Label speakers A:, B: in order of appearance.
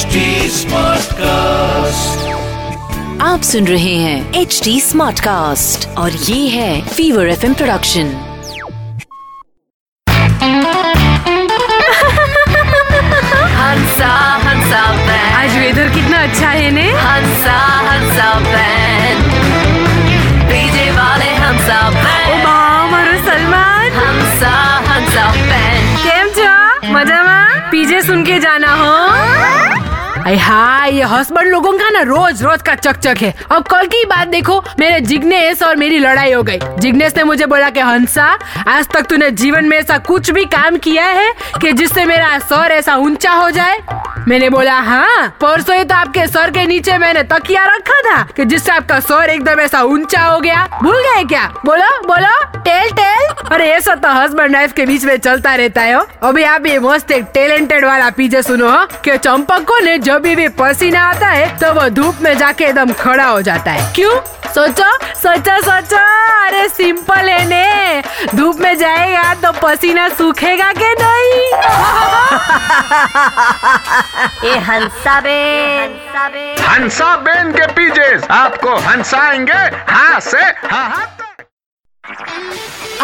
A: Smart cast
B: आप सुन रहे हैं एच डी स्मार्ट कास्ट और ये है फीवर एफ़ इम प्रोडक्शन
C: हंसा हंसा
D: आज वेदर कितना अच्छा है ने?
C: हंसा हंसा डीजे वाले हंसा
D: सलमान।
C: हंसा हंसा बैंड
D: केम मज़ा पीजे सुन के जाना हो। हाँ। हाँ ये हस्बैंड लोगों का ना रोज रोज का चकचक है। अब कल की बात देखो, मेरे जिग्नेश और मेरी लड़ाई हो गई। जिग्नेश ने मुझे बोला कि हंसा, आज तक तूने जीवन में ऐसा कुछ भी काम किया है कि जिससे मेरा सर ऐसा ऊँचा हो जाए? मैंने बोला हाँ परसों ही तो आपके सर के नीचे मैंने तकिया रखा था कि जिससे आपका सर एकदम ऐसा ऊँचा हो गया। भूल गए क्या? बोलो बोलो। अरे ये सब तो हस्बैंड वाइफ के बीच में चलता रहता है अभी आप ये मस्त एक टैलेंटेड वाला पीछे सुनो कि चंपक को ने जब भी पसीना आता है तो वो धूप में जाके एकदम खड़ा हो जाता है। क्यों? सोचो सोचो सोचो। अरे सिंपल है ने। धूप में जाएगा तो पसीना सूखेगा के नहीं?
C: ये हंसा बैंड हंसा
E: बेन के पीजे आपको हंसाएँगे हाँ से हाँ हाँ।